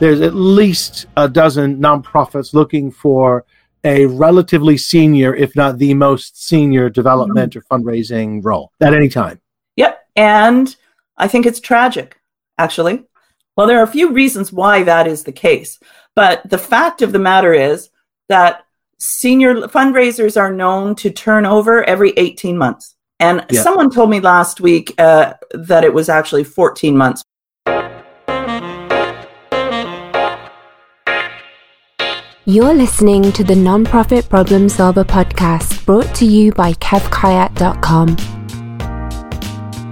there's at least a dozen nonprofits looking for a relatively senior, if not the most senior development mm-hmm. or fundraising role at any time. Yep. And I think it's tragic, actually. Well, there are a few reasons why that is the case. But the fact of the matter is that senior fundraisers are known to turn over every 18 months. And yeah. someone told me last week uh, that it was actually 14 months. You're listening to the Nonprofit Problem Solver podcast brought to you by KevKayat.com.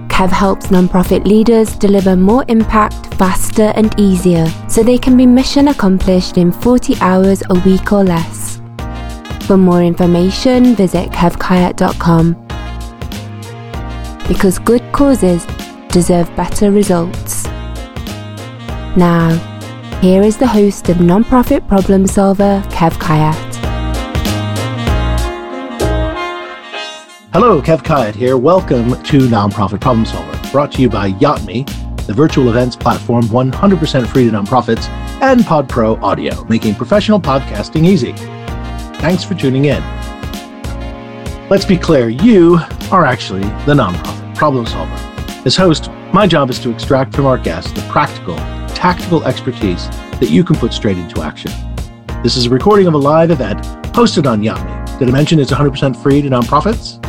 Kev helps nonprofit leaders deliver more impact faster and easier so they can be mission accomplished in 40 hours a week or less. For more information, visit kevkayat.com. Because good causes deserve better results. Now, here is the host of Nonprofit Problem Solver, Kev Kayat. Hello, Kev Kayat here. Welcome to Nonprofit Problem Solver, brought to you by YachtMe, the virtual events platform 100% free to nonprofits, and PodPro Audio, making professional podcasting easy. Thanks for tuning in. Let's be clear, you are actually the nonprofit problem solver. As host, my job is to extract from our guests the practical, tactical expertise that you can put straight into action. This is a recording of a live event hosted on YachtMe. Did I mention it's 100% free to nonprofits?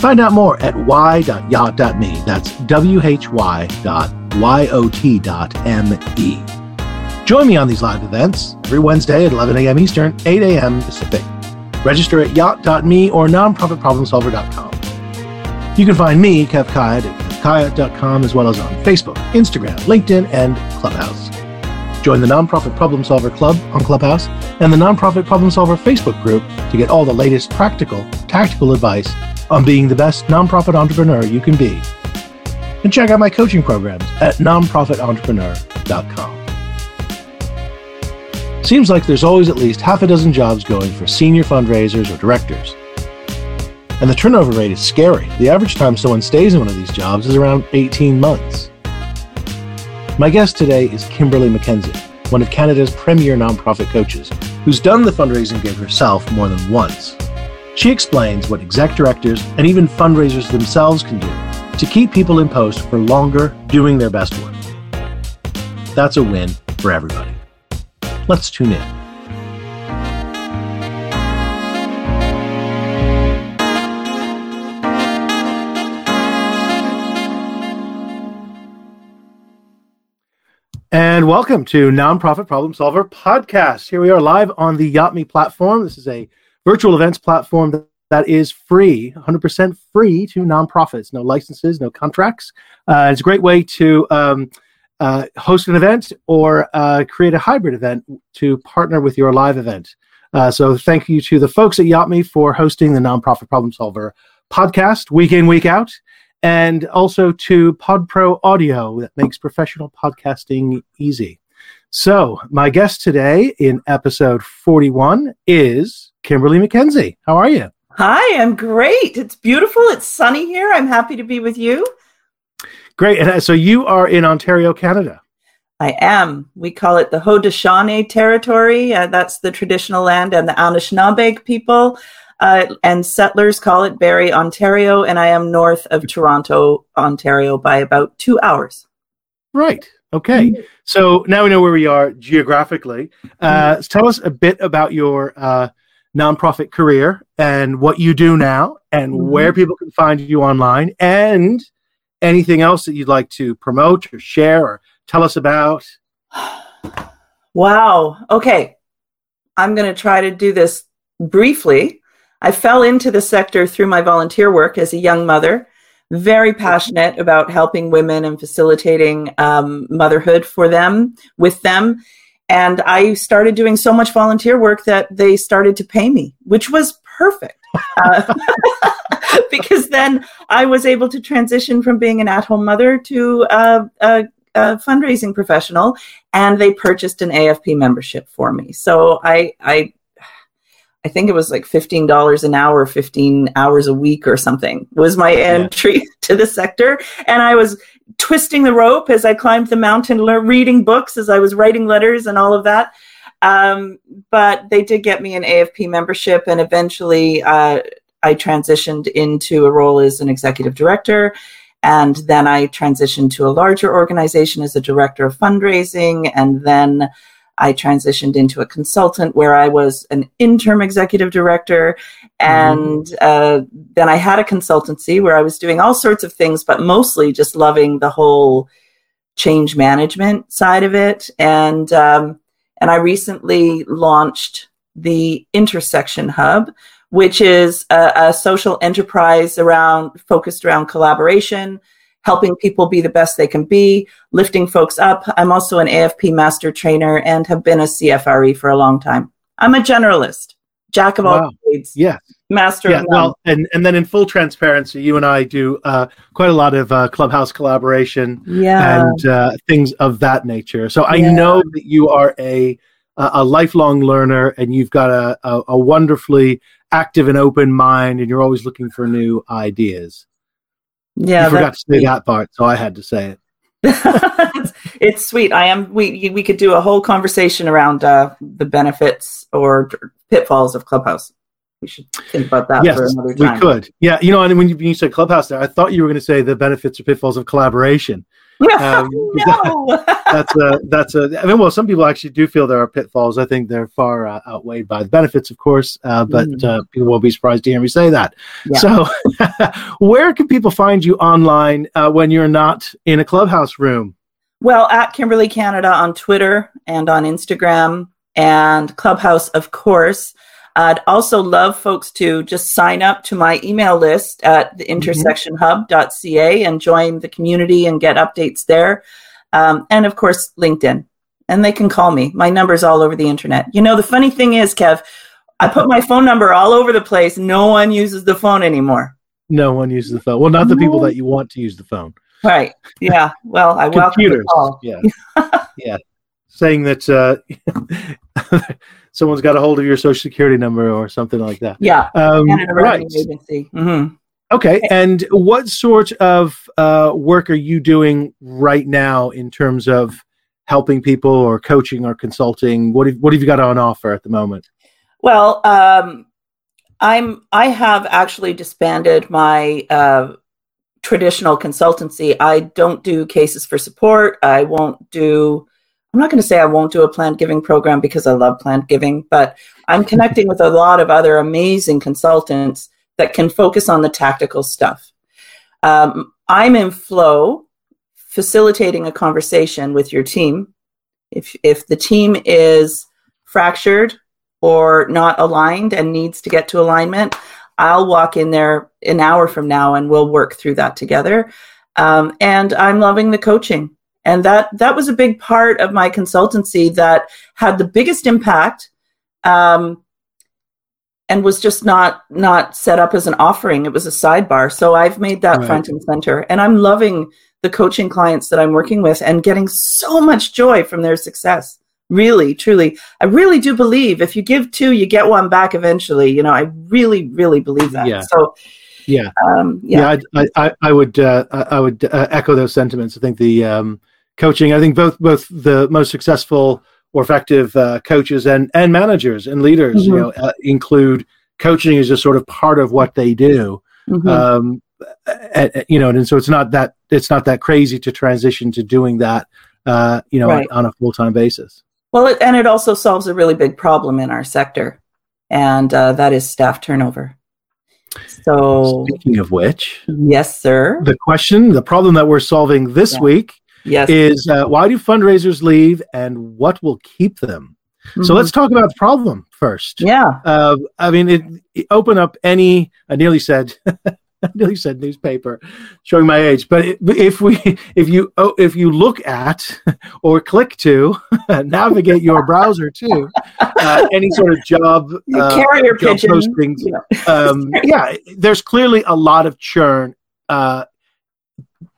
Find out more at why.yacht.me. That's why.yot.me. Join me on these live events every Wednesday at 11 a.m. Eastern, 8 a.m. Pacific. Register at yacht.me or nonprofitproblemsolver.com. You can find me, Kev Kayat, at kevkayat.com as well as on Facebook, Instagram, LinkedIn, and Clubhouse. Join the Nonprofit Problem Solver Club on Clubhouse and the Nonprofit Problem Solver Facebook group to get all the latest practical, tactical advice on being the best nonprofit entrepreneur you can be. And check out my coaching programs at nonprofitentrepreneur.com. Seems like there's always at least half a dozen jobs going for senior fundraisers or directors. And the turnover rate is scary. The average time someone stays in one of these jobs is around 18 months. My guest today is Kimberly McKenzie, one of Canada's premier nonprofit coaches, who's done the fundraising gig herself more than once. She explains what exec directors and even fundraisers themselves can do to keep people in post for longer doing their best work. That's a win for everybody. Let's tune in. And welcome to Nonprofit Problem Solver Podcast. Here we are live on the YachtMe platform. This is a virtual events platform that, is free, 100% free to nonprofits. No licenses, no contracts. Uh, it's a great way to um, uh, host an event or uh, create a hybrid event to partner with your live event. Uh, so thank you to the folks at YachtMe for hosting the Nonprofit Problem Solver podcast week in, week out and also to PodPro Audio that makes professional podcasting easy. So, my guest today in episode 41 is Kimberly McKenzie. How are you? Hi, I'm great. It's beautiful. It's sunny here. I'm happy to be with you. Great. And uh, so, you are in Ontario, Canada. I am. We call it the Haudenosaunee territory. Uh, that's the traditional land, and the Anishinaabe people uh, and settlers call it Barrie, Ontario, and I am north of Toronto, Ontario, by about two hours. Right. Okay. So now we know where we are geographically. Uh, mm-hmm. Tell us a bit about your uh, nonprofit career and what you do now, and mm-hmm. where people can find you online, and anything else that you'd like to promote or share or tell us about. Wow. Okay. I'm going to try to do this briefly. I fell into the sector through my volunteer work as a young mother, very passionate about helping women and facilitating um, motherhood for them, with them. And I started doing so much volunteer work that they started to pay me, which was perfect. Uh, because then I was able to transition from being an at home mother to uh, a, a fundraising professional, and they purchased an AFP membership for me. So I, I I think it was like $15 an hour, 15 hours a week or something was my entry yeah. to the sector. And I was twisting the rope as I climbed the mountain, reading books as I was writing letters and all of that. Um, but they did get me an AFP membership, and eventually uh, I transitioned into a role as an executive director. And then I transitioned to a larger organization as a director of fundraising. And then I transitioned into a consultant where I was an interim executive director. And mm. uh, then I had a consultancy where I was doing all sorts of things, but mostly just loving the whole change management side of it. And, um, and I recently launched the Intersection Hub, which is a, a social enterprise around focused around collaboration, helping people be the best they can be, lifting folks up. I'm also an AFP master trainer and have been a CFRE for a long time. I'm a generalist, jack of wow. all trades. Yeah. Master yeah, well, and, and then in full transparency, you and I do uh, quite a lot of uh, clubhouse collaboration yeah. and uh, things of that nature. So I yeah. know that you are a a lifelong learner and you've got a, a, a wonderfully active and open mind and you're always looking for new ideas. Yeah, you forgot to say sweet. that part, so I had to say it. it's, it's, sweet. I am. We we could do a whole conversation around uh, the benefits or pitfalls of Clubhouse. We should think about that yes, for another time. We could. Yeah, you know, and when you, when you said Clubhouse, there, I thought you were going to say the benefits or pitfalls of collaboration. Um, no. That, that's a that's a. I mean, well, some people actually do feel there are pitfalls. I think they're far uh, outweighed by the benefits, of course. Uh, but mm. uh, people won't be surprised to hear me say that. Yeah. So, where can people find you online uh, when you're not in a clubhouse room? Well, at Kimberly Canada on Twitter and on Instagram, and Clubhouse, of course. I'd also love folks to just sign up to my email list at the mm-hmm. intersectionhub.ca and join the community and get updates there. Um, and of course, LinkedIn. And they can call me. My number's all over the internet. You know, the funny thing is, Kev, I put my phone number all over the place. No one uses the phone anymore. No one uses the phone. Well, not the people that you want to use the phone. Right. Yeah. Well, I Computers. welcome the call. Yeah. yeah. Saying that uh, someone's got a hold of your social security number or something like that. Yeah. Um, right. Agency. Mm-hmm. Okay. And what sort of uh, work are you doing right now in terms of helping people or coaching or consulting? What have, what have you got on offer at the moment? Well, um, I'm I have actually disbanded my uh, traditional consultancy. I don't do cases for support. I won't do I'm not going to say I won't do a planned giving program because I love planned giving, but I'm connecting with a lot of other amazing consultants that can focus on the tactical stuff. Um, I'm in flow, facilitating a conversation with your team. If if the team is fractured or not aligned and needs to get to alignment, I'll walk in there an hour from now and we'll work through that together. Um, and I'm loving the coaching and that that was a big part of my consultancy that had the biggest impact um, and was just not not set up as an offering. It was a sidebar. So i've made that right. front and center. And i'm loving the coaching clients that i'm working with and getting so much joy from their success. Really truly. I really do believe if you give two you get one back eventually. You know i really really believe that. Yeah. so yeah. um, yeah, yeah I, I, I would uh, I would uh, echo those sentiments. I think the um, coaching. I think both both the most successful or effective uh, coaches and and managers and leaders, mm-hmm. you know, uh, include coaching as just sort of part of what they do. Mm-hmm. Um, and, you know, and so it's not that it's not that crazy to transition to doing that, uh, you know, right. on a full time basis. Well, it, and it also solves a really big problem in our sector, and uh, that is staff turnover. So, speaking of which, yes, sir. The question, the problem that we're solving this yeah. week yes. is uh, why do fundraisers leave and what will keep them? Mm-hmm. So let's talk about the problem first. Yeah. Uh, I mean, it, it, open up any, I nearly said, I nearly said newspaper, showing my age. But if we, if you, oh, if you look at or click to, navigate your browser to uh, any sort of job, uh, carrier job pigeon. postings, yeah. Um, yeah, there's clearly a lot of churn uh,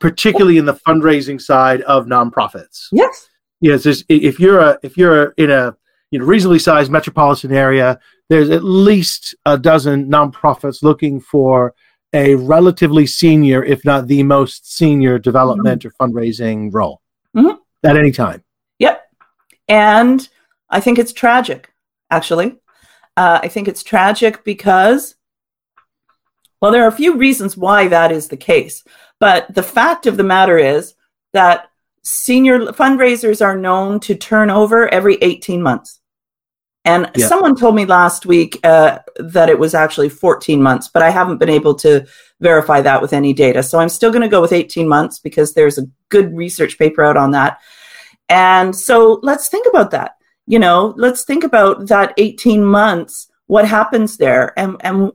particularly in the fundraising side of nonprofits. Yes. Yes. If you're a if you're in a you know reasonably sized metropolitan area, there's at least a dozen nonprofits looking for a relatively senior, if not the most senior development mm-hmm. or fundraising role mm-hmm. at any time. Yep. And I think it's tragic, actually. Uh, I think it's tragic because, well, there are a few reasons why that is the case. But the fact of the matter is that senior fundraisers are known to turn over every 18 months. And yeah. someone told me last week uh, that it was actually 14 months, but I haven't been able to verify that with any data. So I'm still going to go with 18 months because there's a good research paper out on that. And so let's think about that. You know, let's think about that 18 months, what happens there. And, and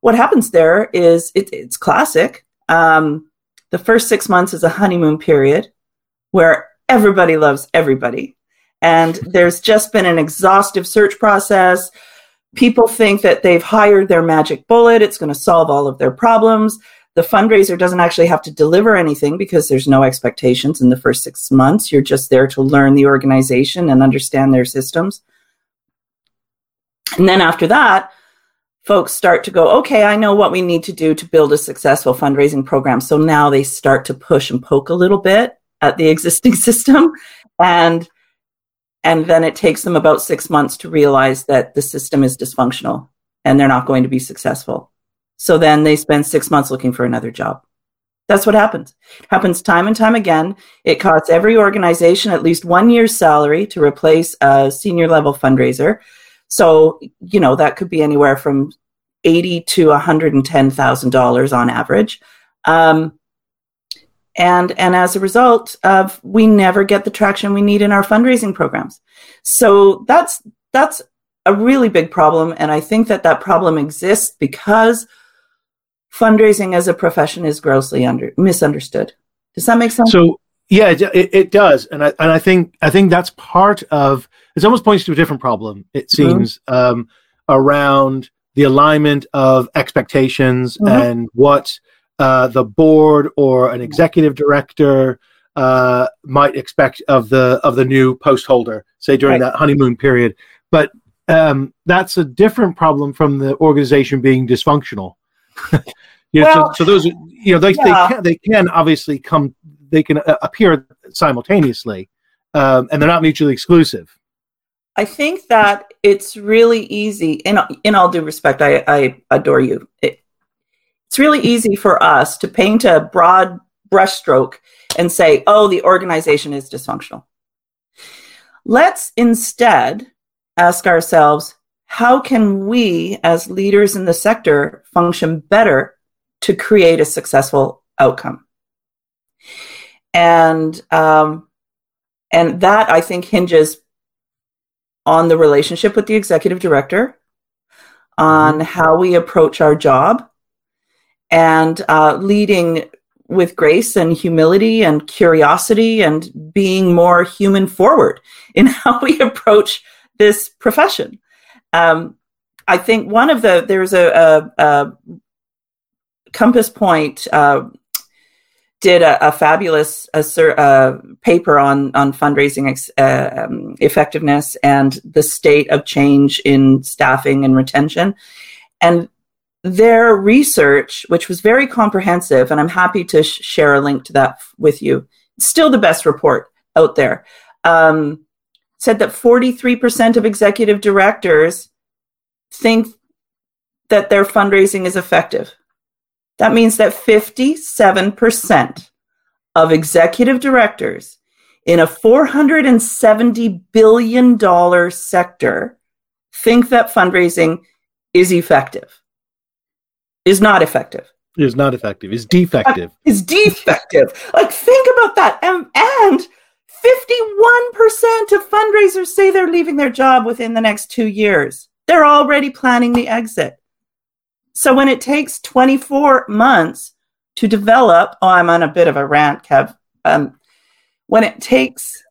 what happens there is it, it's classic. Um, the first six months is a honeymoon period where everybody loves everybody and there's just been an exhaustive search process. People think that they've hired their magic bullet, it's going to solve all of their problems. The fundraiser doesn't actually have to deliver anything because there's no expectations in the first six months. You're just there to learn the organization and understand their systems. And then after that, folks start to go, okay, I know what we need to do to build a successful fundraising program. So now they start to push and poke a little bit at the existing system. And and then it takes them about six months to realize that the system is dysfunctional and they're not going to be successful. So then they spend six months looking for another job. That's what happens. It happens time and time again. It costs every organization at least one year's salary to replace a senior level fundraiser. So, you know, that could be anywhere from eighty to $110,000 on average. Um, and and as a result of we never get the traction we need in our fundraising programs. So that's that's a really big problem and i think that that problem exists because fundraising as a profession is grossly under misunderstood. Does that make sense? So yeah it, it does and i and i think i think that's part of it almost points to a different problem it mm-hmm. seems mm-hmm. um, around the alignment of expectations mm-hmm. and what uh, the board or an executive director uh, might expect of the of the new post holder, say during right. that honeymoon period. But um, that's a different problem from the organization being dysfunctional. you know, well, so, so, those you know they yeah. they can they can obviously come they can uh, appear simultaneously, um, and they're not mutually exclusive. I think that it's really easy. In in all due respect, I, I adore you. It, it's really easy for us to paint a broad brushstroke and say, oh, the organization is dysfunctional. Let's instead ask ourselves, how can we as leaders in the sector function better to create a successful outcome? And um, and that I think hinges on the relationship with the executive director, on mm-hmm. how we approach our job, and uh, leading with grace and humility and curiosity and being more human forward in how we approach this profession. Um, I think one of the there's a, a, a CompassPoint uh, did a, a fabulous paper on on fundraising ex, uh, um, effectiveness and the state of change in staffing and retention, and their research, which was very comprehensive, and I'm happy to sh- share a link to that f- with you, still the best report out there, um, said that 43% of executive directors think that their fundraising is effective. That means that 57% of executive directors in a $470 billion sector think that fundraising is effective is not effective. Is not effective. Is defective. Uh, is defective. like think about that. And and 51% of fundraisers say they're leaving their job within the next 2 years. They're already planning the exit. So when it takes 24 months to develop, oh, I'm on a bit of a rant, Kev. Um, when it takes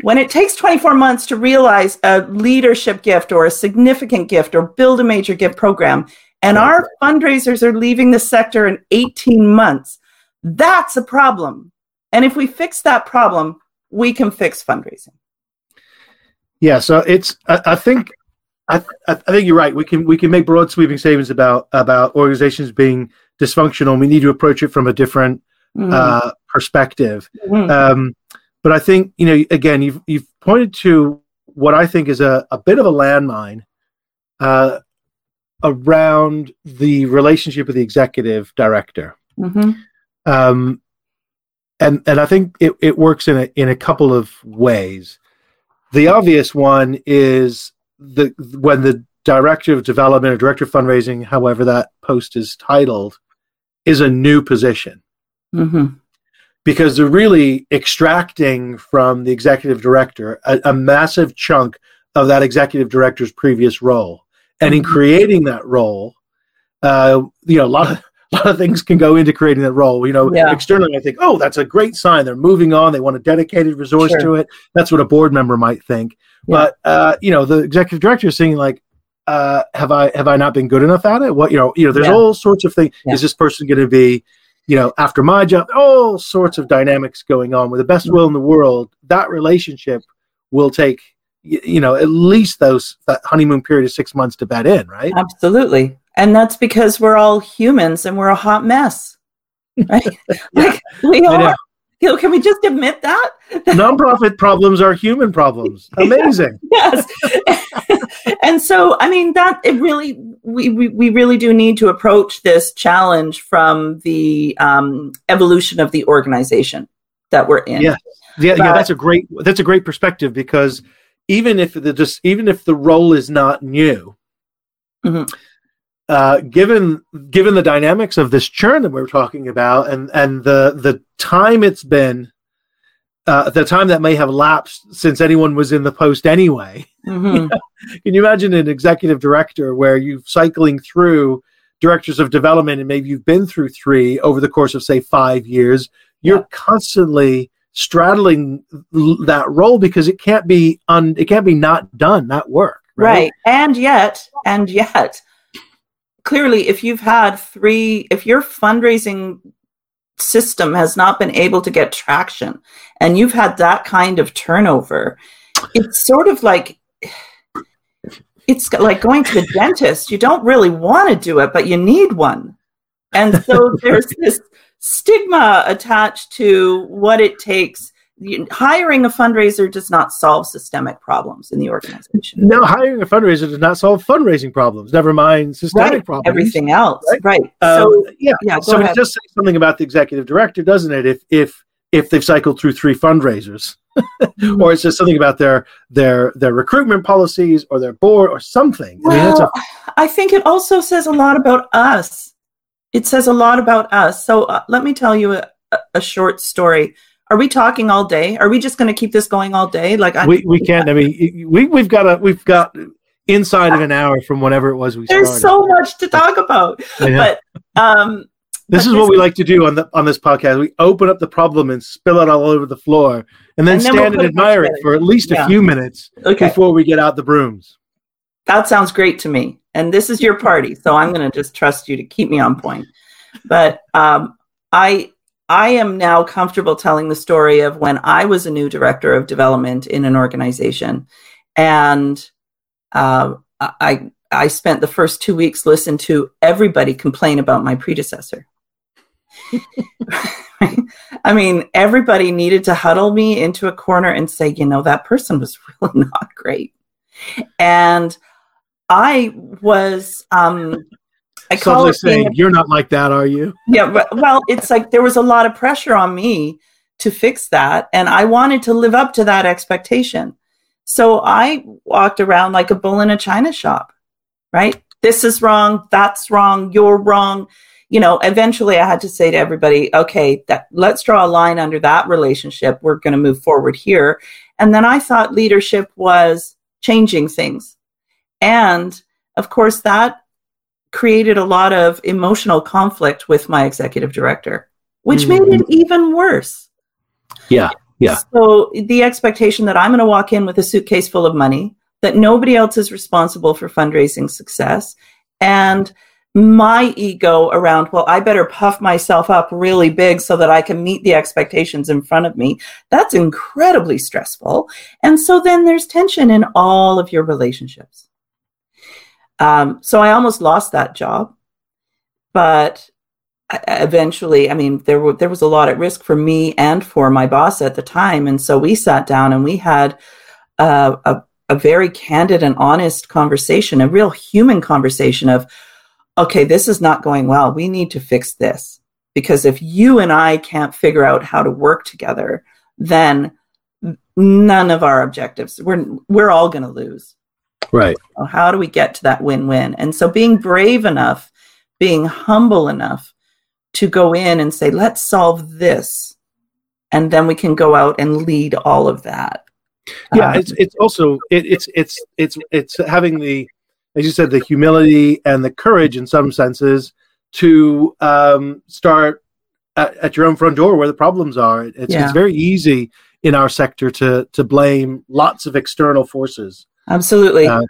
when it takes 24 months to realize a leadership gift or a significant gift or build a major gift program and our fundraisers are leaving the sector in 18 months. That's a problem. And if we fix that problem, we can fix fundraising. Yeah, so it's I, I think I, I think you're right. We can we can make broad sweeping statements about about organizations being dysfunctional. We need to approach it from a different mm. uh, perspective. Mm-hmm. Um, but I think you know again you've you've pointed to what I think is a, a bit of a landmine uh, around the relationship with the executive director. Mm-hmm. Um, and and I think it, it works in a in a couple of ways. The obvious one is the when the director of development or director of fundraising, however that post is titled, is a new position. Mm-hmm. Because they're really extracting from the executive director a, a, massive chunk of that executive director's previous role. And in mm-hmm. creating that role, uh, you know, a lot of a lot of things can go into creating that role. You know, yeah. externally, I think, oh, that's a great sign. They're moving on. They want a dedicated resource sure. to it. That's what a board member might think. Yeah. But uh, you know, the executive director is saying like, uh, have I have I not been good enough at it? What you know, you know, there's yeah. all sorts of things. Is this person going to be, you know, after my job? All sorts of dynamics going on. With the best will in the world, that relationship will take you know at least those that honeymoon period of six months to bed in right absolutely and that's because we're all humans and we're a hot mess. Right? like we are. You know, can we just admit that? Nonprofit problems are human problems. Amazing. yes. and so, I mean, that it really, we, we, we really do need to approach this challenge from the um, evolution of the organization that we're in. Yeah. Yeah, but, yeah, that's a great that's a great perspective because even if the just even if the role is not new, mm-hmm uh, given given the dynamics of this churn that we're talking about, and and the the time it's been, uh, the time that may have lapsed since anyone was in the post anyway. Mm-hmm. Can you imagine an executive director where you're cycling through directors of development, and maybe you've been through three over the course of say five years? You're yeah. constantly straddling that role because it can't be un it can't be not done not work right, right. and yet and yet clearly if you've had three if your fundraising system has not been able to get traction and you've had that kind of turnover it's sort of like it's like going to the dentist. You don't really want to do it but you need one. And so there's this stigma attached to what it takes hiring a fundraiser does not solve systemic problems in the organization. No, hiring a fundraiser does not solve fundraising problems. Never mind systemic right. problems. Everything else, right? right. Um, so yeah, yeah. so ahead. it does say something about the executive director, doesn't it? If if if they've cycled through three fundraisers, mm-hmm. or it's just something about their their their recruitment policies or their board or something. Well, I, mean, a- I think it also says a lot about us. It says a lot about us. So uh, let me tell you a, a short story are we talking all day? Are we just going to keep this going all day? Like I, we we can't. I mean, we we've got a we've got inside of an hour from whenever it was we There's started. so much to talk about, but um. This is what we like to do on the on this podcast. We open up the problem and spill it all over the floor, and then, and then stand we'll and admire it for at least yeah. a few minutes okay. before we get out the brooms. That sounds great to me. And this is your party, so I'm going to just trust you to keep me on point. But um, I I am now comfortable telling the story of when I was a new director of development in an organization, and uh, I I spent the first two weeks listening to everybody complain about my predecessor. I mean, everybody needed to huddle me into a corner and say, you know, that person was really not great, and I was um, I call it saying, "You're not like that, are you?" Yeah, but, well, it's like there was a lot of pressure on me to fix that, and I wanted to live up to that expectation. So I walked around like a bull in a china shop, right? This is wrong. That's wrong. You're wrong. You know, eventually I had to say to everybody, okay, that, let's draw a line under that relationship. We're going to move forward here. And then I thought leadership was changing things. And of course, that created a lot of emotional conflict with my executive director, which mm-hmm. made it even worse. Yeah. Yeah. So the expectation that I'm going to walk in with a suitcase full of money, that nobody else is responsible for fundraising success, and my ego around, well, I better puff myself up really big so that I can meet the expectations in front of me. That's incredibly stressful. And so then there's tension in all of your relationships. Um, so I almost lost that job, but eventually, I mean, there were, there was a lot at risk for me and for my boss at the time. And so we sat down and we had uh, a, a very candid and honest conversation, a real human conversation of, okay, this is not going well. We need to fix this. Because if you and I can't figure out how to work together, then none of our objectives, we're, we're all going to lose. Right. How do we get to that win win? And so being brave enough, being humble enough to go in and say, let's solve this. And then we can go out and lead all of that. Yeah, um, it's it's also it, it's it's it's it's having the as you said the humility and the courage in some senses to um, start at, at, your own front door where the problems are. It's, yeah. it's very easy in our sector to to blame lots of external forces. Absolutely. Uh,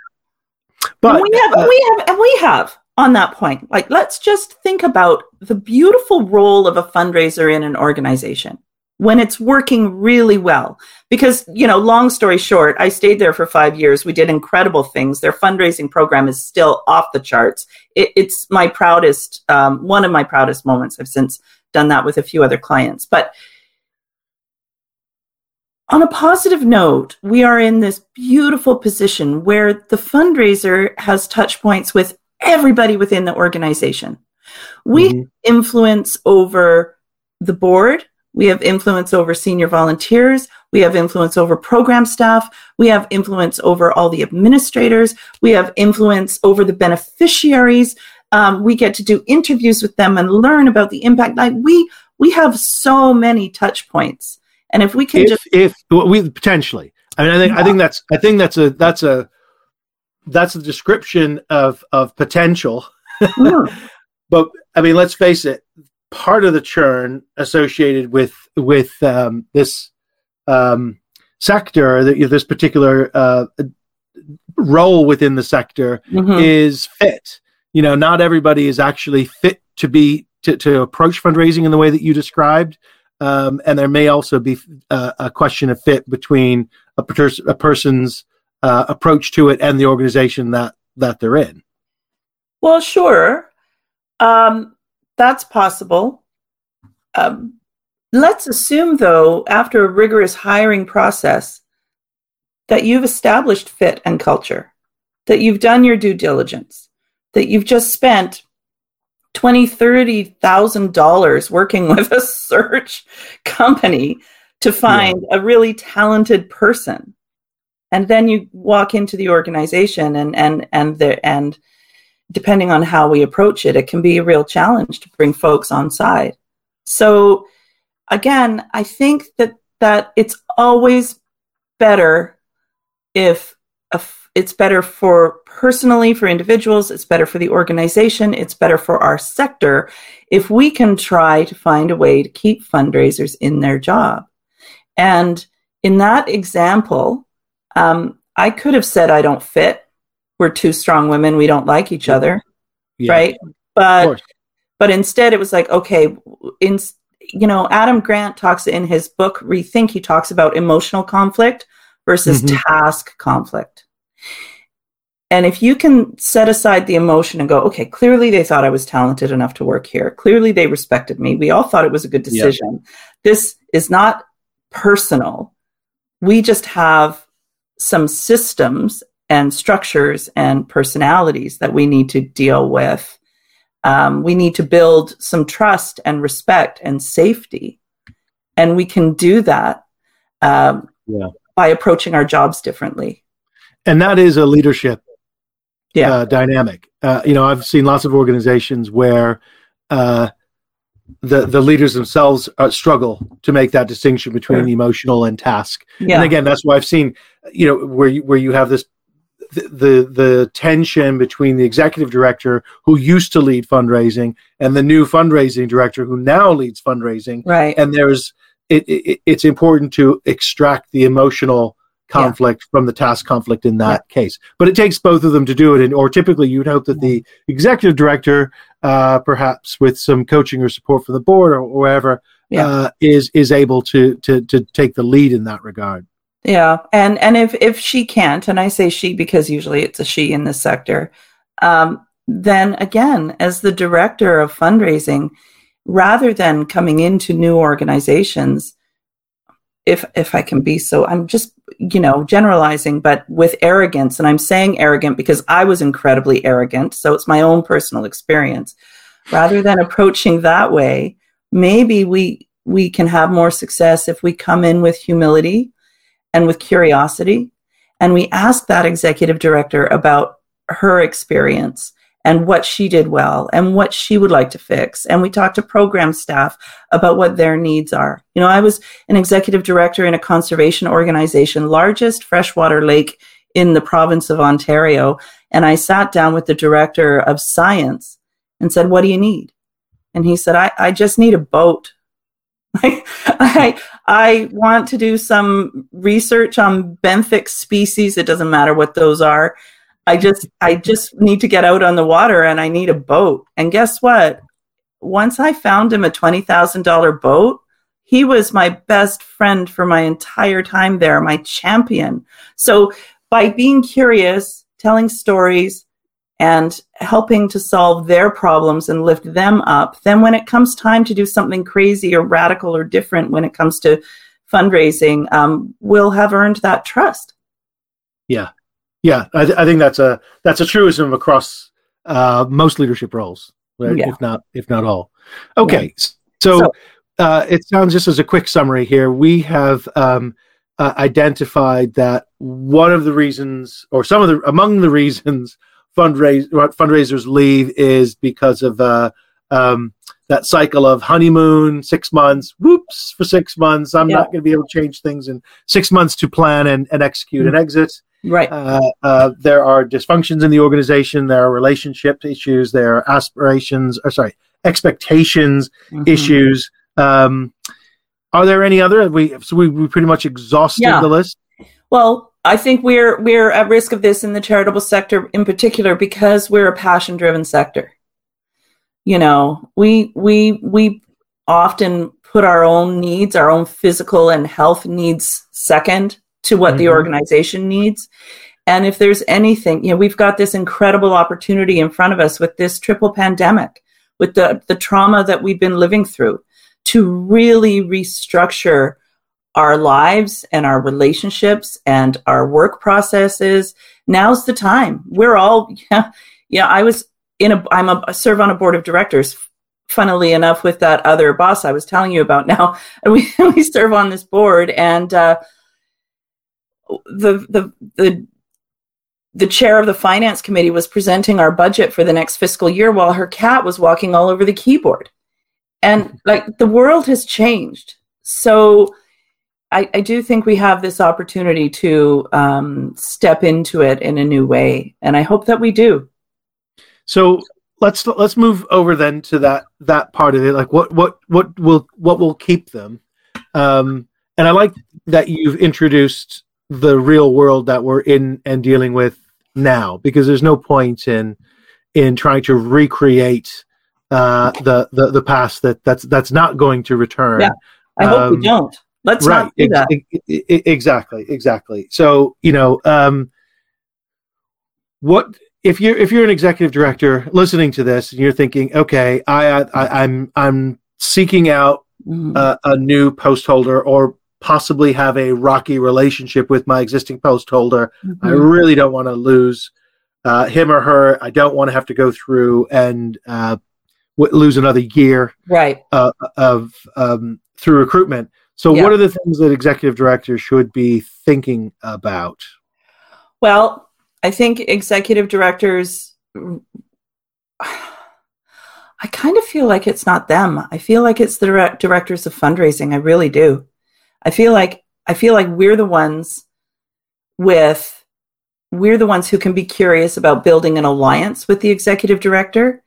but and we have, uh, we have, and we have on that point. Like, let's just think about the beautiful role of a fundraiser in an organization when it's working really well. Because, you know, long story short, I stayed there for five years. We did incredible things. Their fundraising program is still off the charts. It, it's my proudest, um, one of my proudest moments. I've since done that with a few other clients. But on a positive note, we are in this beautiful position where the fundraiser has touch points with everybody within the organization. We mm-hmm. influence over the board. We have influence over senior volunteers. We have influence over program staff. We have influence over all the administrators. We have influence over the beneficiaries. Um, we get to do interviews with them and learn about the impact. Like we, we have so many touch points. And if we can if, just, if we potentially, I mean, I think, yeah. I think that's, I think that's a, that's a, that's a description of of potential. Mm. but I mean, let's face it. Part of the churn associated with with um, this um, sector, this particular uh, role within the sector, mm-hmm. is fit. You know, not everybody is actually fit to be to, to approach fundraising in the way that you described. Um, and there may also be uh, a question of fit between a, pers- a person's uh, approach to it and the organization that that they're in. Well, sure, um, that's possible. Um, let's assume, though, after a rigorous hiring process, that you've established fit and culture, that you've done your due diligence, that you've just spent twenty, thirty thousand dollars working with a search company to find yeah. a really talented person and then you walk into the organization and and and the and depending on how we approach it it can be a real challenge to bring folks on side so again i think that that it's always better if it's better for personally for individuals it's better for the organization it's better for our sector if we can try to find a way to keep fundraisers in their job and in that example um, I could have said, I don't fit. We're two strong women. We don't like each other. Yeah. Right. But, but instead it was like, okay, in, you know, Adam Grant talks in his book, Rethink, he talks about emotional conflict versus mm-hmm. task conflict. And if you can set aside the emotion and go, okay, clearly they thought I was talented enough to work here. Clearly they respected me. We all thought it was a good decision. Yeah. This is not personal. We just have some systems and structures and personalities that we need to deal with. Um, we need to build some trust and respect and safety. And we can do that um, yeah. by approaching our jobs differently. And that is a leadership yeah. uh, dynamic. Uh, you know, I've seen lots of organizations where uh, the the leaders themselves uh, struggle to make that distinction between emotional and task. Yeah. And again, that's why I've seen you know where you, where you have this the, the, the tension between the executive director who used to lead fundraising and the new fundraising director who now leads fundraising. Right. And there's it, it it's important to extract the emotional conflict yeah. from the task conflict in that yeah. case. But it takes both of them to do it. And, or typically you'd hope that the executive director, uh, perhaps with some coaching or support from the board or, wherever, yeah. uh, is, is able to, to, to take the lead in that regard. Yeah. And, and if, if she can't, and I say she because usually it's a she in this sector, um, then again, as the director of fundraising, rather than coming into new organizations, if if I can be so, I'm just you know generalizing, but with arrogance, and I'm saying arrogant because I was incredibly arrogant, so it's my own personal experience. Rather than approaching that way, maybe we we can have more success if we come in with humility and with curiosity and we ask that executive director about her experience and what she did well and what she would like to fix. And we talked to program staff about what their needs are. You know, I was an executive director in a conservation organization, largest freshwater lake in the province of Ontario. And I sat down with the director of science and said, What do you need? And he said, I, I just need a boat. I, I want to do some research on benthic species. It doesn't matter what those are. I just I just need to get out on the water and I need a boat. And guess what? Once I found him a $20,000 boat, he was my best friend for my entire time there, my champion. So by being curious, telling stories, and helping to solve their problems and lift them up, then when it comes time to do something crazy or radical or different when it comes to fundraising, um, we'll have earned that trust. Yeah, yeah, I, th- I think that's a that's a truism across uh, most leadership roles, right? yeah. if not if not all. Okay, yeah. so, so uh, it sounds just as a quick summary here. We have um, uh, identified that one of the reasons, or some of the among the reasons, fundraise fundraisers leave is because of uh, um, that cycle of honeymoon, six months, whoops, for six months. I'm yeah. not going to be able to change things in six months to plan and, and execute mm-hmm. an exit. Right. Uh, uh, there are dysfunctions in the organization. There are relationship issues. There are aspirations, or sorry, expectations mm-hmm. issues. Um, are there any other? We so we, we pretty much exhausted yeah. the list. Well, I think we're we're at risk of this in the charitable sector in particular because we're a passion driven sector. You know, we we we often put our own needs, our own physical and health needs second to what mm-hmm. the organization needs. And if there's anything, you know, we've got this incredible opportunity in front of us with this triple pandemic, with the, the trauma that we've been living through to really restructure our lives and our relationships and our work processes. Now's the time. We're all, yeah, yeah, I was in a, I'm a, I serve on a board of directors funnily enough with that other boss I was telling you about now. And we, we serve on this board and, uh, the the the the chair of the finance committee was presenting our budget for the next fiscal year while her cat was walking all over the keyboard. And like the world has changed. So I, I do think we have this opportunity to um, step into it in a new way and i hope that we do. So let's let's move over then to that that part of it like what what what will what will keep them? Um, and i like that you've introduced the real world that we're in and dealing with now because there's no point in in trying to recreate uh, the, the the past that that's that's not going to return. Yeah, I hope um, we don't. Let's right, not do that. exactly, exactly. So you know, um, what if you're if you're an executive director listening to this and you're thinking, okay, I, I I'm I'm seeking out a, a new post holder or possibly have a rocky relationship with my existing post holder. Mm-hmm. I really don't want to lose uh, him or her. I don't want to have to go through and uh, w- lose another year right uh, of um, through recruitment. So, yeah. what are the things that executive directors should be thinking about? Well, I think executive directors. I kind of feel like it's not them. I feel like it's the direct directors of fundraising. I really do. I feel like I feel like we're the ones with we're the ones who can be curious about building an alliance with the executive director.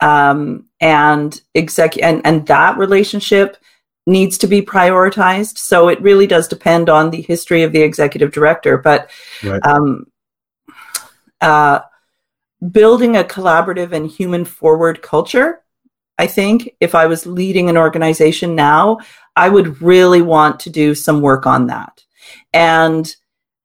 Um, and exec and, and that relationship needs to be prioritized. So it really does depend on the history of the executive director. But right. um, uh, building a collaborative and human forward culture I think if I was leading an organization now, I would really want to do some work on that. And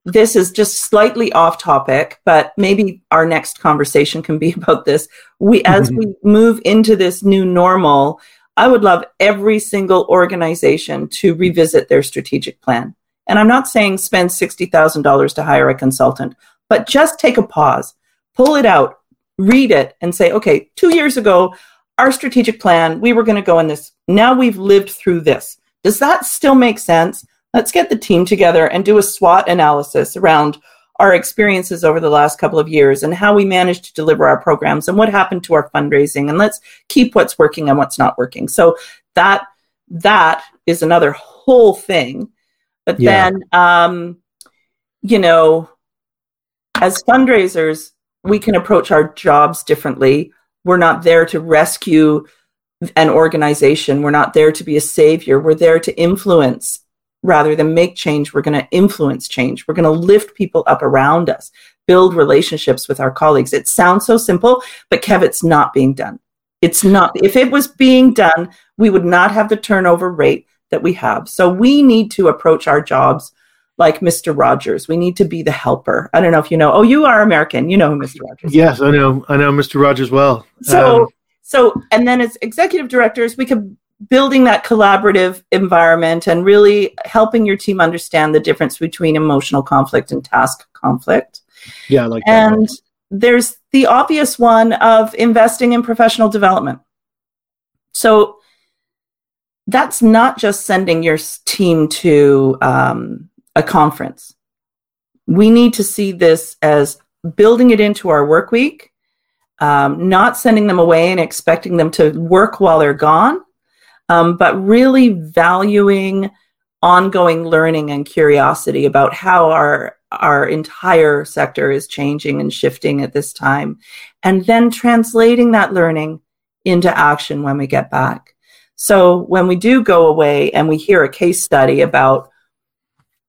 this is just slightly off topic, but maybe our next conversation can be about this. We, as mm-hmm. we move into this new normal, I would love every single organization to revisit their strategic plan. And I'm not saying spend $60,000 to hire a consultant, but just take a pause, pull it out, read it, and say, okay, two years ago, our strategic plan, we were going to go in this. Now we've lived through this. Does that still make sense? Let's get the team together and do a SWOT analysis around our experiences over the last couple of years and how we managed to deliver our programs and what happened to our fundraising and let's keep what's working and what's not working. So that that is another whole thing. But yeah. then um you know as fundraisers we can approach our jobs differently. We're not there to rescue an organization. We're not there to be a savior. We're there to influence rather than make change. We're going to influence change. We're going to lift people up around us, build relationships with our colleagues. It sounds so simple, but Kev, it's not being done. It's not. If it was being done, we would not have the turnover rate that we have. So we need to approach our jobs like Mr. Rogers. We need to be the helper. I don't know if you know. Oh, you are American. You know who Mr. Rogers. Yes, I know. I know Mr. Rogers well. So, um, so, and then as executive directors, we could building that collaborative environment and really helping your team understand the difference between emotional conflict and task conflict. Yeah, like and that. there's the obvious one of investing in professional development. So that's not just sending your team to um, a conference. We need to see this as building it into our work week, um, not sending them away and expecting them to work while they're gone, um, but really valuing ongoing learning and curiosity about how our our entire sector is changing and shifting at this time and then translating that learning into action when we get back so when we do go away and we hear a case study about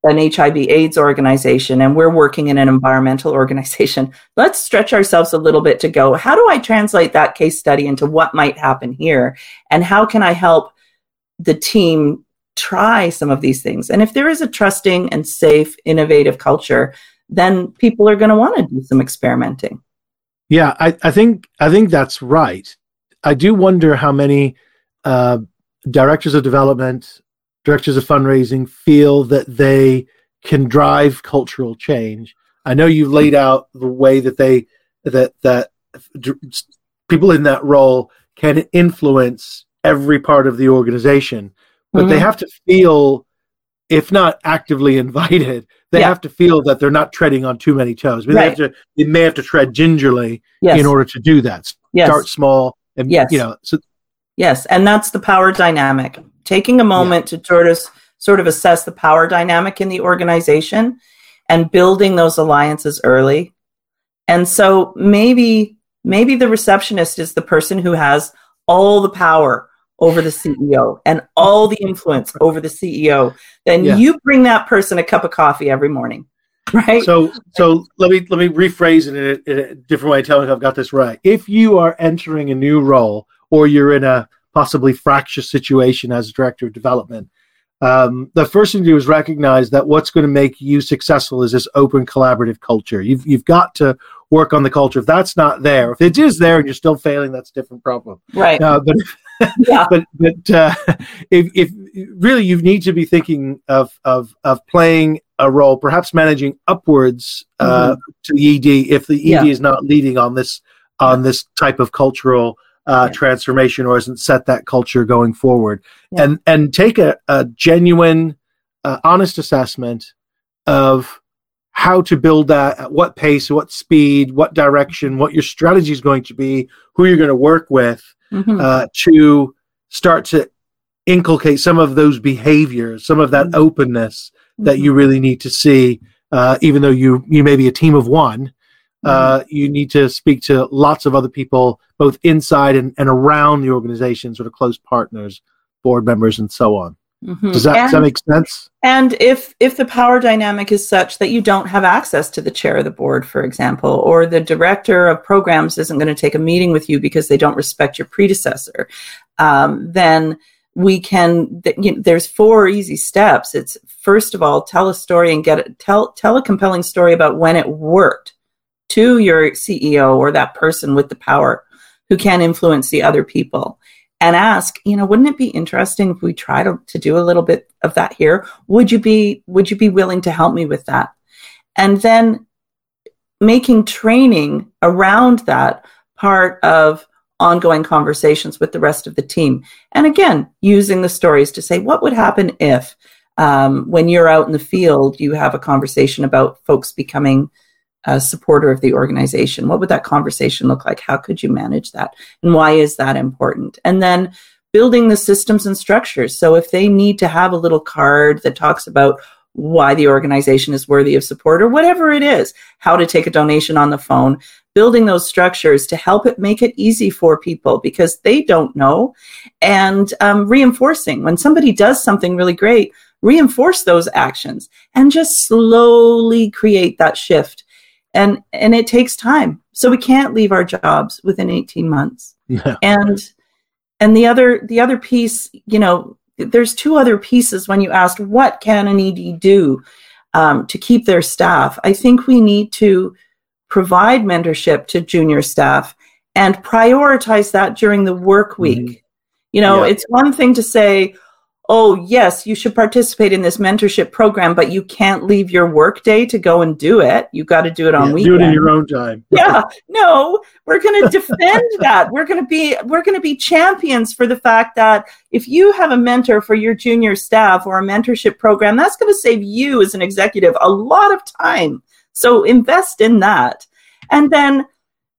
an HIV AIDS organization and we're working in an environmental organization, let's stretch ourselves a little bit to go, how do I translate that case study into what might happen here? And how can I help the team try some of these things? And if there is a trusting and safe, innovative culture, then people are going to want to do some experimenting. Yeah, I, I think I think that's right. I do wonder how many uh, directors of development directors of fundraising feel that they can drive cultural change. I know you've laid out the way that they that that people in that role can influence every part of the organization, but mm-hmm. they have to feel, if not actively invited, they yeah. have to feel that they're not treading on too many toes. I mean, right. they have to, they may have to tread gingerly yes. in order to do that. Yes. Start small, and yes. you know, so yes, and that's the power dynamic taking a moment yeah. to sort of sort of assess the power dynamic in the organization and building those alliances early. And so maybe maybe the receptionist is the person who has all the power over the CEO and all the influence over the CEO. Then yeah. you bring that person a cup of coffee every morning. Right. So so let me let me rephrase it in a, in a different way. Tell me if I've got this right. If you are entering a new role or you're in a possibly fractious situation as director of development. Um, the first thing to do is recognize that what's going to make you successful is this open collaborative culture. You've you've got to work on the culture. If that's not there, if it is there and you're still failing, that's a different problem. Right. Uh, but yeah. but but uh, if if really you need to be thinking of of of playing a role, perhaps managing upwards uh, mm-hmm. to the ED if the ED yeah. is not leading on this on this type of cultural uh, yeah. transformation or hasn't set that culture going forward yeah. and and take a, a genuine uh, honest assessment of how to build that at what pace what speed what direction what your strategy is going to be who you're going to work with mm-hmm. uh, to start to inculcate some of those behaviors some of that mm-hmm. openness that mm-hmm. you really need to see uh, even though you you may be a team of one uh, mm-hmm. you need to speak to lots of other people, both inside and, and around the organization, sort of close partners, board members, and so on. Mm-hmm. Does that and, does that make sense? And if if the power dynamic is such that you don't have access to the chair of the board, for example, or the director of programs isn't going to take a meeting with you because they don't respect your predecessor, um, then we can you know, there's four easy steps it's first of all tell a story and get it tell tell a compelling story about when it worked to your ceo or that person with the power who can influence the other people and ask you know wouldn't it be interesting if we try to, to do a little bit of that here would you be would you be willing to help me with that and then making training around that part of ongoing conversations with the rest of the team. And again, using the stories to say, what would happen if, um, when you're out in the field, you have a conversation about folks becoming a supporter of the organization? What would that conversation look like? How could you manage that? And why is that important? And then building the systems and structures. So if they need to have a little card that talks about why the organization is worthy of support or whatever it is, how to take a donation on the phone, building those structures to help it make it easy for people because they don't know and um, reinforcing when somebody does something really great reinforce those actions and just slowly create that shift and and it takes time so we can't leave our jobs within 18 months yeah. and and the other the other piece you know there's two other pieces when you asked what can an ed do um, to keep their staff i think we need to provide mentorship to junior staff and prioritize that during the work week. Mm-hmm. You know, yeah. it's one thing to say, oh, yes, you should participate in this mentorship program, but you can't leave your work day to go and do it. You got to do it on yeah, weekend. Do it in your own time. yeah. No, we're going to defend that. We're going to be, we're going to be champions for the fact that if you have a mentor for your junior staff or a mentorship program, that's going to save you as an executive a lot of time so invest in that. And then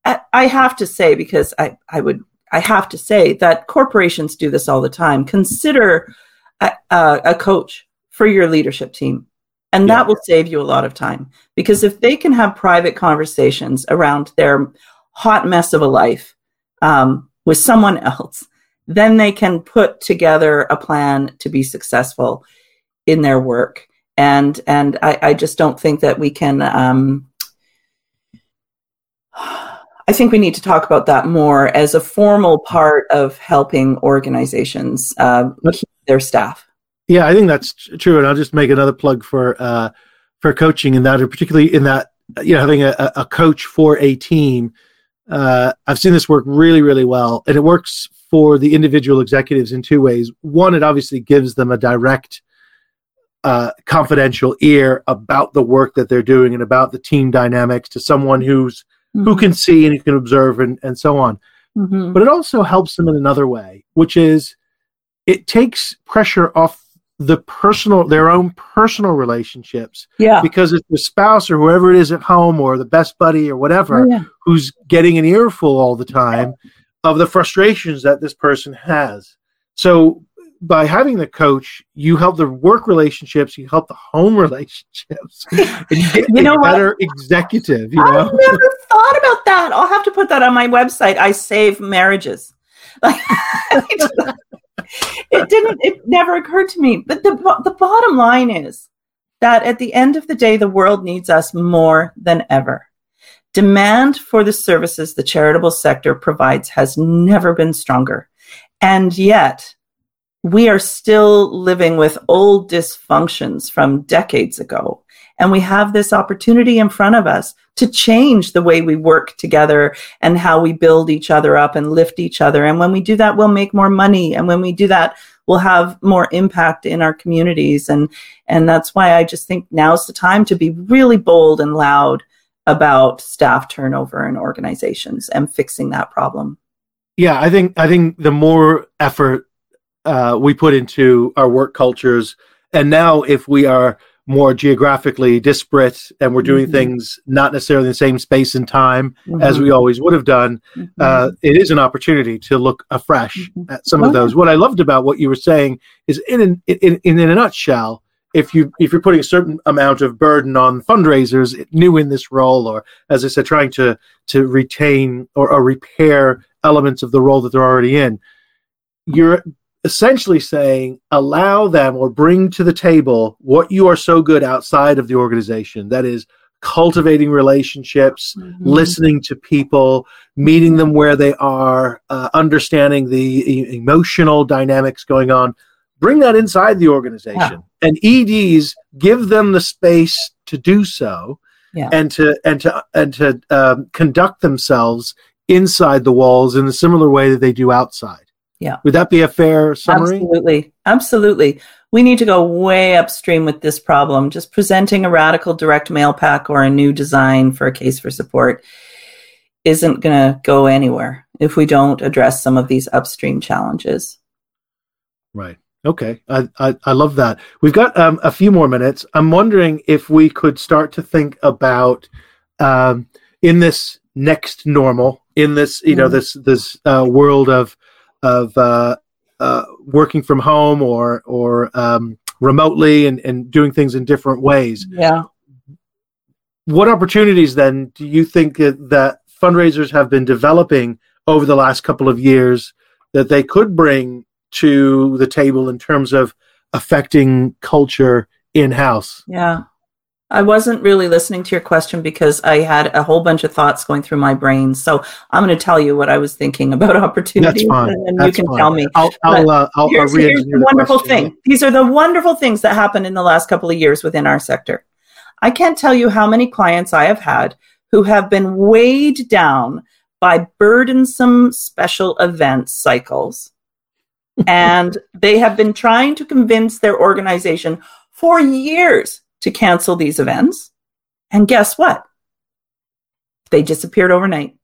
I have to say, because I, I would, I have to say that corporations do this all the time. Consider a, a coach for your leadership team. And yeah. that will save you a lot of time because if they can have private conversations around their hot mess of a life um, with someone else, then they can put together a plan to be successful in their work and and I, I just don't think that we can. Um, I think we need to talk about that more as a formal part of helping organizations uh, keep their staff. Yeah, I think that's true, and I'll just make another plug for uh, for coaching in that, or particularly in that you know having a, a coach for a team. Uh, I've seen this work really, really well, and it works for the individual executives in two ways. One, it obviously gives them a direct uh, confidential ear about the work that they're doing and about the team dynamics to someone who's mm-hmm. who can see and who can observe and, and so on. Mm-hmm. But it also helps them in another way, which is it takes pressure off the personal their own personal relationships. Yeah. Because it's the spouse or whoever it is at home or the best buddy or whatever oh, yeah. who's getting an earful all the time of the frustrations that this person has. So by having the coach, you help the work relationships, you help the home relationships, and you get you know a better what? executive. You know? I never thought about that. I'll have to put that on my website. I save marriages. it didn't. It never occurred to me. But the the bottom line is that at the end of the day, the world needs us more than ever. Demand for the services the charitable sector provides has never been stronger. And yet, we are still living with old dysfunctions from decades ago. And we have this opportunity in front of us to change the way we work together and how we build each other up and lift each other. And when we do that, we'll make more money. And when we do that, we'll have more impact in our communities. And, and that's why I just think now's the time to be really bold and loud about staff turnover in organizations and fixing that problem. Yeah, I think I think the more effort uh, we put into our work cultures. And now, if we are more geographically disparate and we're doing mm-hmm. things not necessarily in the same space and time mm-hmm. as we always would have done, mm-hmm. uh, it is an opportunity to look afresh mm-hmm. at some of those. What I loved about what you were saying is, in in, in, in a nutshell, if you if you're putting a certain amount of burden on fundraisers new in this role, or as I said, trying to to retain or, or repair elements of the role that they're already in, you're essentially saying allow them or bring to the table what you are so good outside of the organization that is cultivating relationships, Mhm. listening to people, meeting them where they are, uh, understanding the e- emotional dynamics going on. Bring that inside the organization, and EDs give them the space to do so, Yeah. and to and to and to um, conduct themselves inside the walls in a similar way that they do outside. Yeah. would that be a fair summary? Absolutely. Absolutely. We need to go way upstream with this problem. Just presenting a radical direct mail pack or a new design for a case for support isn't going to go anywhere if we don't address some of these upstream challenges. Right. Okay. I, I, I love that. We've got um, a few more minutes. I'm wondering if we could start to think about um, in this next normal, in this you know Mhm. this this uh, world of of uh, uh, working from home or or um, remotely and, and doing things in different ways. Yeah. What opportunities then do you think that, that fundraisers have been developing over the last couple of years that they could bring to the table in terms of affecting culture in house? Yeah. I wasn't really listening to your question because I had a whole bunch of thoughts going through my brain. So I'm going to tell you what I was thinking about opportunities, That's fine. and then That's you can fine. tell me. I'll I'll, uh, I'll, I'll here's, here's the wonderful question. thing. These are the wonderful things that happened in the last couple of years within our sector. I can't tell you how many clients I have had who have been weighed down by burdensome special events cycles. and they have been trying to convince their organization for years to cancel these events. And guess what? They disappeared overnight.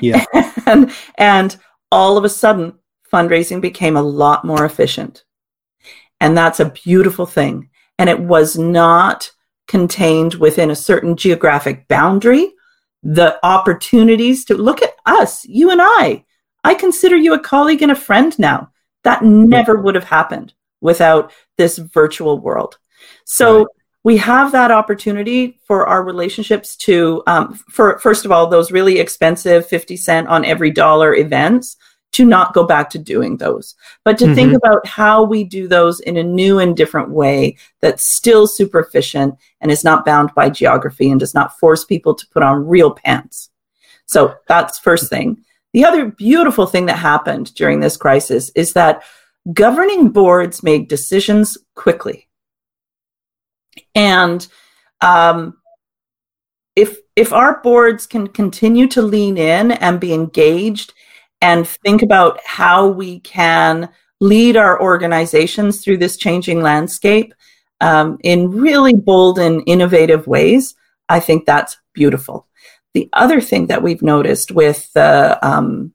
Yeah. and and all of a sudden fundraising became a lot more efficient and that's a beautiful thing and it was not contained within a certain geographic boundary the opportunities to look at us you and i i consider you a colleague and a friend now that never would have happened without this virtual world so Right. We have that opportunity for our relationships to um, for first of all those really expensive 50 cent on every dollar events to not go back to doing those. But to think about how we do those in a new and different way that's still super efficient and is not bound by geography and does not force people to put on real pants. So that's first thing. The other beautiful thing that happened during this crisis is that governing boards made decisions quickly and um, if if our boards can continue to lean in and be engaged and think about how we can lead our organizations through this changing landscape um, in really bold and innovative ways, I think that's beautiful. The other thing that we've noticed with the um,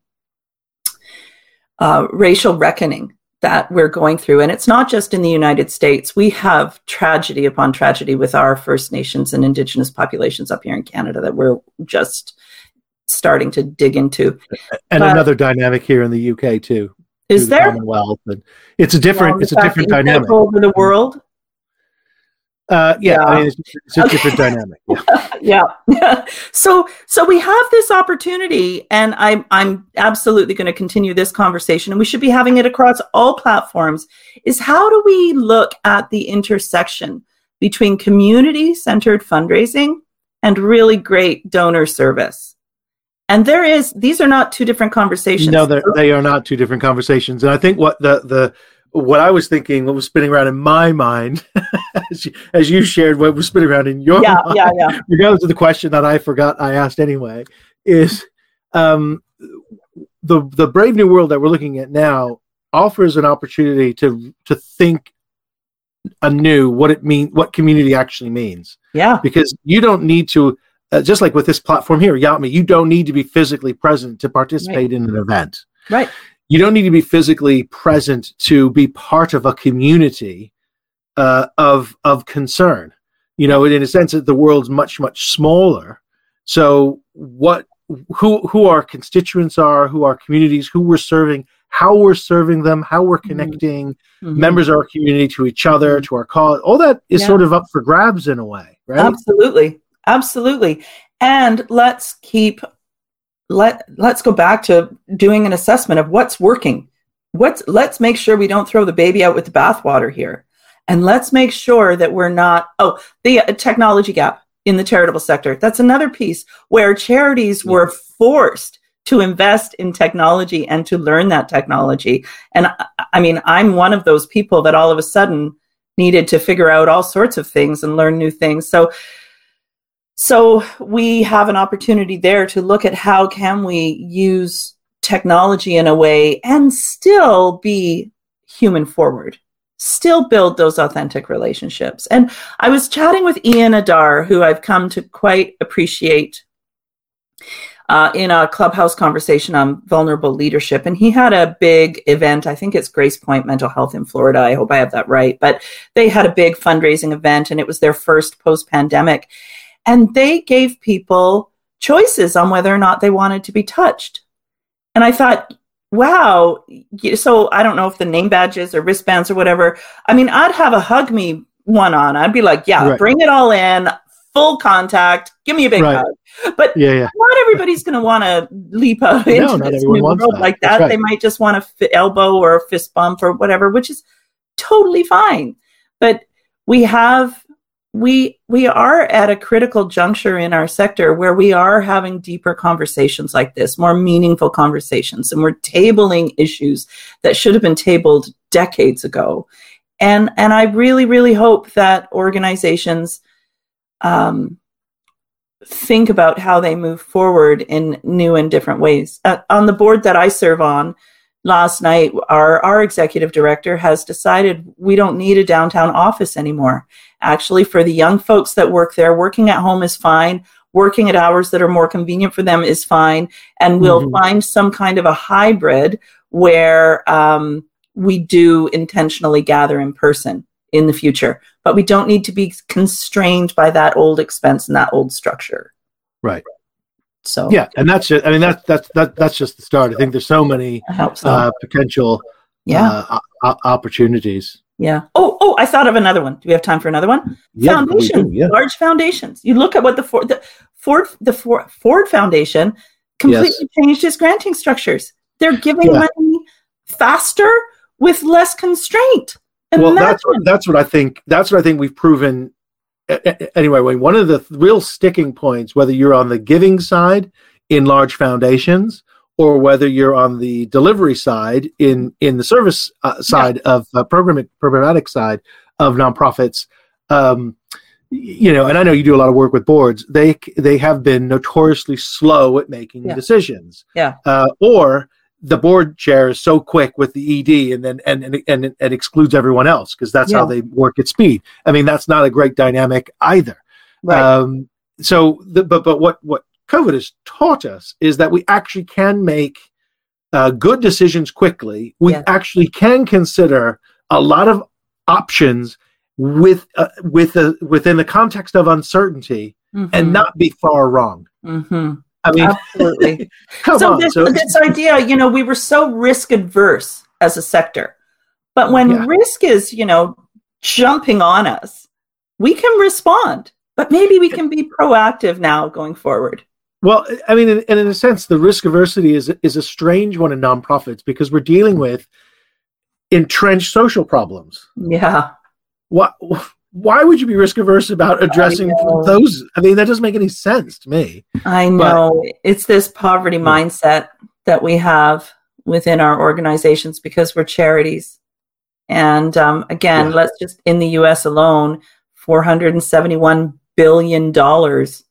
uh, racial reckoning that we're going through, and it's not just in the United States, we have tragedy upon tragedy with our First Nations and Indigenous populations up here in Canada that we're just starting to dig into. And But- another dynamic here in the UK too. Is through the there Commonwealth? And it's a different. Well, It's a different dynamic. over the world? Uh, yeah, I mean, it's, it's a Okay. different dynamic. Yeah. yeah so so we have this opportunity and i'm i'm absolutely going to continue this conversation and we should be having it across all platforms is how do we look at the intersection between community centered fundraising and really great donor service and there is these are not two different conversations No, they are not two different conversations. And I think what the the what I was thinking, what was spinning around in my mind, as, you, as you shared, what was spinning around in your yeah mind, yeah yeah. regardless of the question that I forgot I asked anyway, is um, the the brave new world that we're looking at now offers an opportunity to to think anew what it mean what community actually means. Yeah. Because you don't need to uh, just like with this platform here Yatme, you don't need to be physically present to participate in an event. Right you don't need to be physically present to be part of a community uh, of of concern. You know, in a sense that the world's much much smaller. So what who who our constituents are, who our communities, who we're serving, how we're serving them, how we're connecting Mhm. members of our community to each other, to our cause, all that is Yeah. sort of up for grabs in a way, right? Absolutely. Absolutely. And let's keep let let's go back to doing an assessment of what's working. What's let's make sure we don't throw the baby out with the bathwater here. And let's make sure that we're not oh, the uh, technology gap. in the charitable sector. That's another piece where charities were forced to invest in technology and to learn that technology. And I mean, I'm one of those people that all of a sudden needed to figure out all sorts of things and learn new things. So, so we have an opportunity there to look at how can we use technology in a way and still be human forward still build those authentic relationships. And I was chatting with Ian Adair, who I've come to quite appreciate uh, in a clubhouse conversation on vulnerable leadership. And he had a big event. I think it's Grace Point Mental Health in Florida. I hope I have that right. But they had a big fundraising event and it was their first post pandemic. And they gave people choices on whether or not they wanted to be touched. And I thought, wow. So I don't know if the name badges or wristbands or whatever. I mean, I'd have a hug me one on. I'd be like, yeah, right. bring it all in, full contact, give me a big right. hug. But yeah, yeah. not everybody's going to want to leap out into no, this new world that. like that. Right. They might just want a f- elbow or a fist bump or whatever, which is totally fine. But we have we we are at a critical juncture in our sector where we are having deeper conversations like this more meaningful conversations and we're tabling issues that should have been tabled decades ago. And and i really really hope that organizations um, think about how they move forward in new and different ways. Uh, on the board that i serve on last night our our executive director has decided we don't need a downtown office anymore actually for the young folks that work there working at home is fine working at hours that are more convenient for them is fine and we'll mm-hmm. find some kind of a hybrid where um, we do intentionally gather in person in the future but we don't need to be constrained by that old expense and that old structure right so yeah, and that's just, I mean that's that's that, that's just the start. I think there's so many so. Uh, potential yeah uh, opportunities. Yeah. Oh, oh, I thought of another one. Do we have time for another one? Yeah, Foundation, yeah. large foundations. You look at what the Ford, the Ford, the Ford, Ford Foundation completely yes. changed its granting structures. They're giving yeah. money faster with less constraint. Imagine. Well, that's what, that's what I think. That's what I think we've proven anyway, one of the real sticking points, whether you're on the giving side in large foundations or whether you're on the delivery side in in the service uh, side yeah. of uh, programmatic, programmatic side of nonprofits, um, you know, and I know you do a lot of work with boards. They they have been notoriously slow at making yeah. decisions. Yeah. Uh, or the board chair is so quick with the ED and then and and and, and excludes everyone else because that's yeah. how they work at speed. I mean, that's not a great dynamic either. Right. Um, so, the, but but what what COVID has taught us is that we actually can make uh, good decisions quickly. We yeah. actually can consider a lot of options with uh, with a, within the context of uncertainty mm-hmm. and not be far wrong. Mm-hmm. I mean, absolutely. so on. This, so this idea, you know, we were so risk adverse as a sector, but when yeah. risk is, you know, jumping on us, we can respond. But maybe we can be proactive now going forward. Well, I mean, and in a sense, the risk aversity is is a strange one in nonprofits because we're dealing with entrenched social problems. Yeah. What why would you be risk averse about addressing I those? I mean, that doesn't make any sense to me. I know but, it's this poverty yeah. mindset that we have within our organizations because we're charities. And um, again, yeah. let's just in the U.S. alone, four hundred and seventy-one billion dollars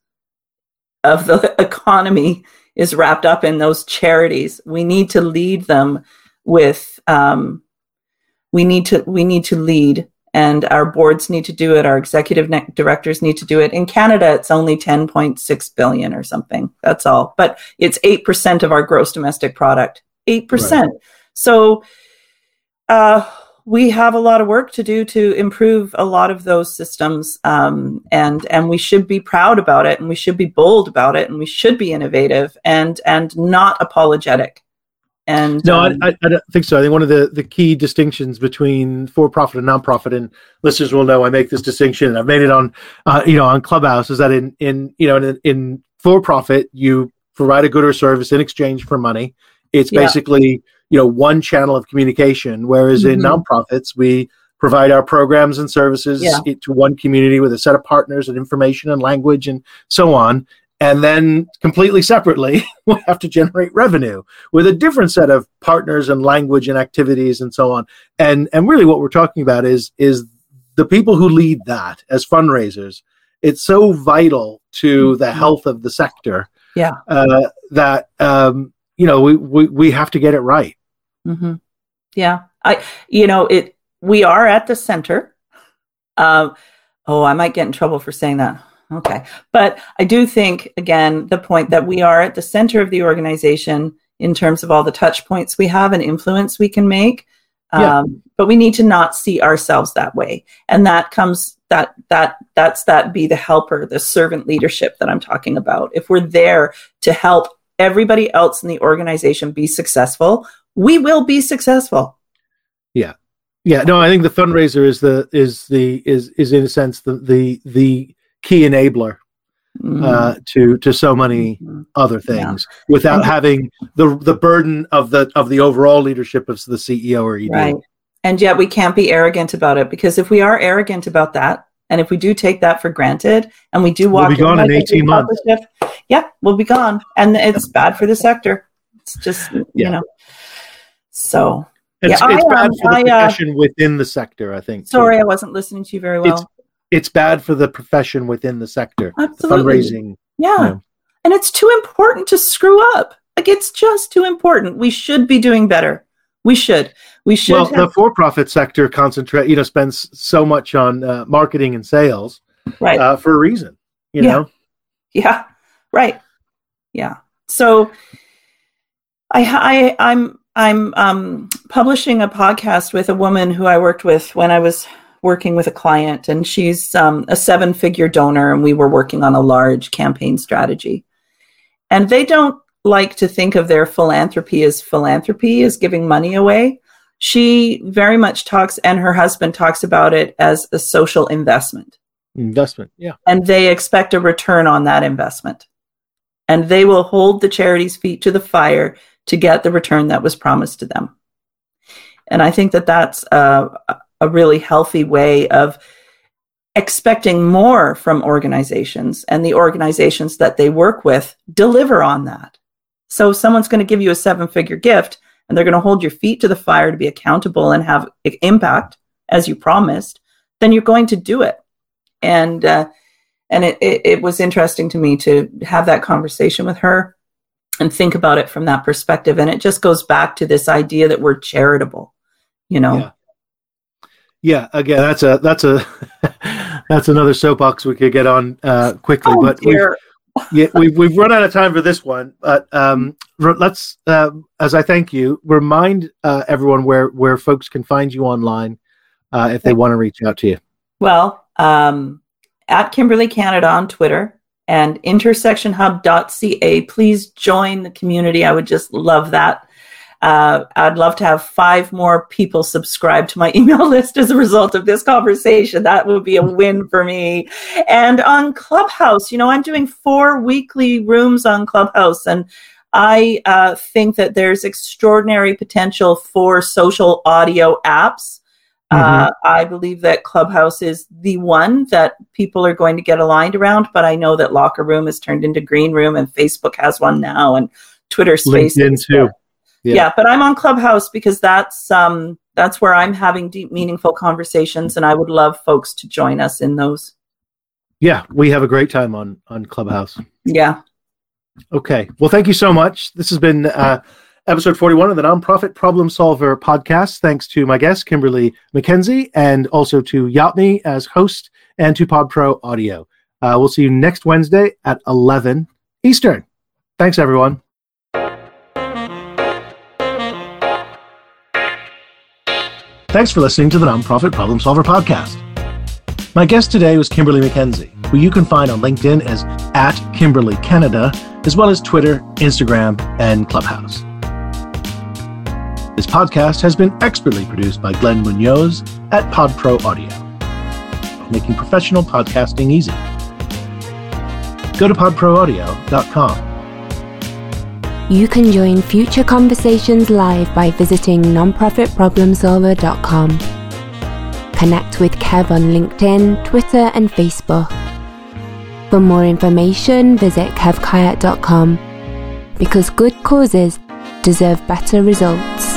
of the economy is wrapped up in those charities. We need to lead them with. Um, we need to we need to lead and our boards need to do it our executive directors need to do it in canada it's only 10.6 billion or something that's all but it's 8% of our gross domestic product 8% right. so uh, we have a lot of work to do to improve a lot of those systems um, and and we should be proud about it and we should be bold about it and we should be innovative and and not apologetic and no, um, I, I, I, don't think so. I think one of the, the key distinctions between for profit and nonprofit, and listeners will know I make this distinction, and I've made it on, uh, you know, on Clubhouse, is that in in you know in, in for profit you provide a good or service in exchange for money. It's yeah. basically you know one channel of communication, whereas mm-hmm. in nonprofits we provide our programs and services Yeah. to one community with a set of partners and information and language and so on. And then completely separately, we have to generate revenue with a different set of partners and language and activities and so on. And and really what we're talking about is is the people who lead that as fundraisers. It's so vital to the Mhm. health of the sector Yeah. uh, that um, you know we, we we have to get it right. Mm-hmm. Yeah, I, you know, it. We are at the center. Um, oh, I might get in trouble for saying that. Okay, but I do think again the point that we are at the center of the organization in terms of all the touch points we have and influence we can make. Yeah. Um, but we need to not see ourselves that way, and that comes that that that's that be the helper, the servant leadership that I'm talking about. If we're there to help everybody else in the organization be successful, we will be successful. Yeah, Yeah, no, I think the fundraiser is the is the is is in a sense the the the key enabler uh, to to so many Mhm. other things without And- having the the burden of the of the overall leadership of the CEO or ED. Right. And yet we can't be arrogant about it because if we are arrogant about that, and if we do take that for granted, and we do walk We'll be gone in like 18 months. yeah, we'll be gone, and it's bad for the sector. It's just Yeah. you know. So It's, Yeah, it's I, bad um, for the I, uh, profession within the sector. I think. too. sorry, I wasn't listening to you very well. it's bad for the profession within the sector. The Absolutely. fundraising. Yeah. Yeah. And it's too important to screw up. Like it's just too important. We should be doing better. We should. We should. Well, have- the for-profit sector concentrate, you know, spends so much on uh, marketing and sales right. uh, for a reason. You Yeah. know, Yeah, right. Yeah. So I, I I'm I'm um, publishing a podcast with a woman who I worked with when I was working with a client, and she's um, a seven-figure donor, and we were working on a large campaign strategy. And they don't like to think of their philanthropy as philanthropy, as giving money away. She very much talks, and her husband talks about it as a social investment investment. Yeah. and they expect a return on that investment. And they will hold the charity's feet to the fire to get the return that was promised to them. And I think that that's a, a really healthy way of expecting more from organizations, and the organizations that they work with deliver on that. So, if someone's going to give you a seven figure gift and they're going to hold your feet to the fire to be accountable and have impact as you promised, then you're going to do it and uh, and it, it, it was interesting to me to have that conversation with her and think about it from that perspective and it just goes back to this idea that we're charitable you know Yeah. Yeah. Again, that's a that's a that's another soapbox we could get on uh, quickly, oh, but we've, yeah, we've we've run out of time for this one. But um, let's, uh, as I thank you, remind uh, everyone where where folks can find you online uh, if they want to reach out to you. well um, at kimberly canada on twitter and intersectionhub.ca please join the community i would just love that uh, I'd love to have five more people subscribe to my email list as a result of this conversation. That would be a win for me. And on Clubhouse, you know, I'm doing four weekly rooms on Clubhouse, and I uh, think that there's extraordinary potential for social audio apps. Uh, I believe that Clubhouse is the one that people are going to get aligned around, but I know that Locker Room has turned into Green Room, and Facebook has one now, and Twitter Spaces. LinkedIn too. Yeah. Yeah. but I'm on Clubhouse because that's um that's where I'm having deep, meaningful conversations, and I would love folks to join us in those. Yeah, we have a great time on on Clubhouse. Yeah, Okay. Well, thank you so much. This has been uh, episode 41 of the Nonprofit Problem Solver podcast. Thanks to my guest, Kimberly McKenzie, and also to Yatme as host and to PodPro Audio. Uh, we'll see you next Wednesday at 11 Eastern. Thanks, everyone. Thanks for listening to the Nonprofit Problem Solver podcast. My guest today was Kimberly McKenzie, you can find on LinkedIn as at Kimberly Canada, as well as Twitter, Instagram, and Clubhouse. This podcast has been expertly produced by Glenn Munoz at PodPro Audio, making professional podcasting easy. Go to podproaudio.com. You can join future conversations live by visiting nonprofitproblemsolver.com. connect with Kev on LinkedIn, Twitter, and Facebook. For more information, visit kevkayak.com because good causes deserve better results.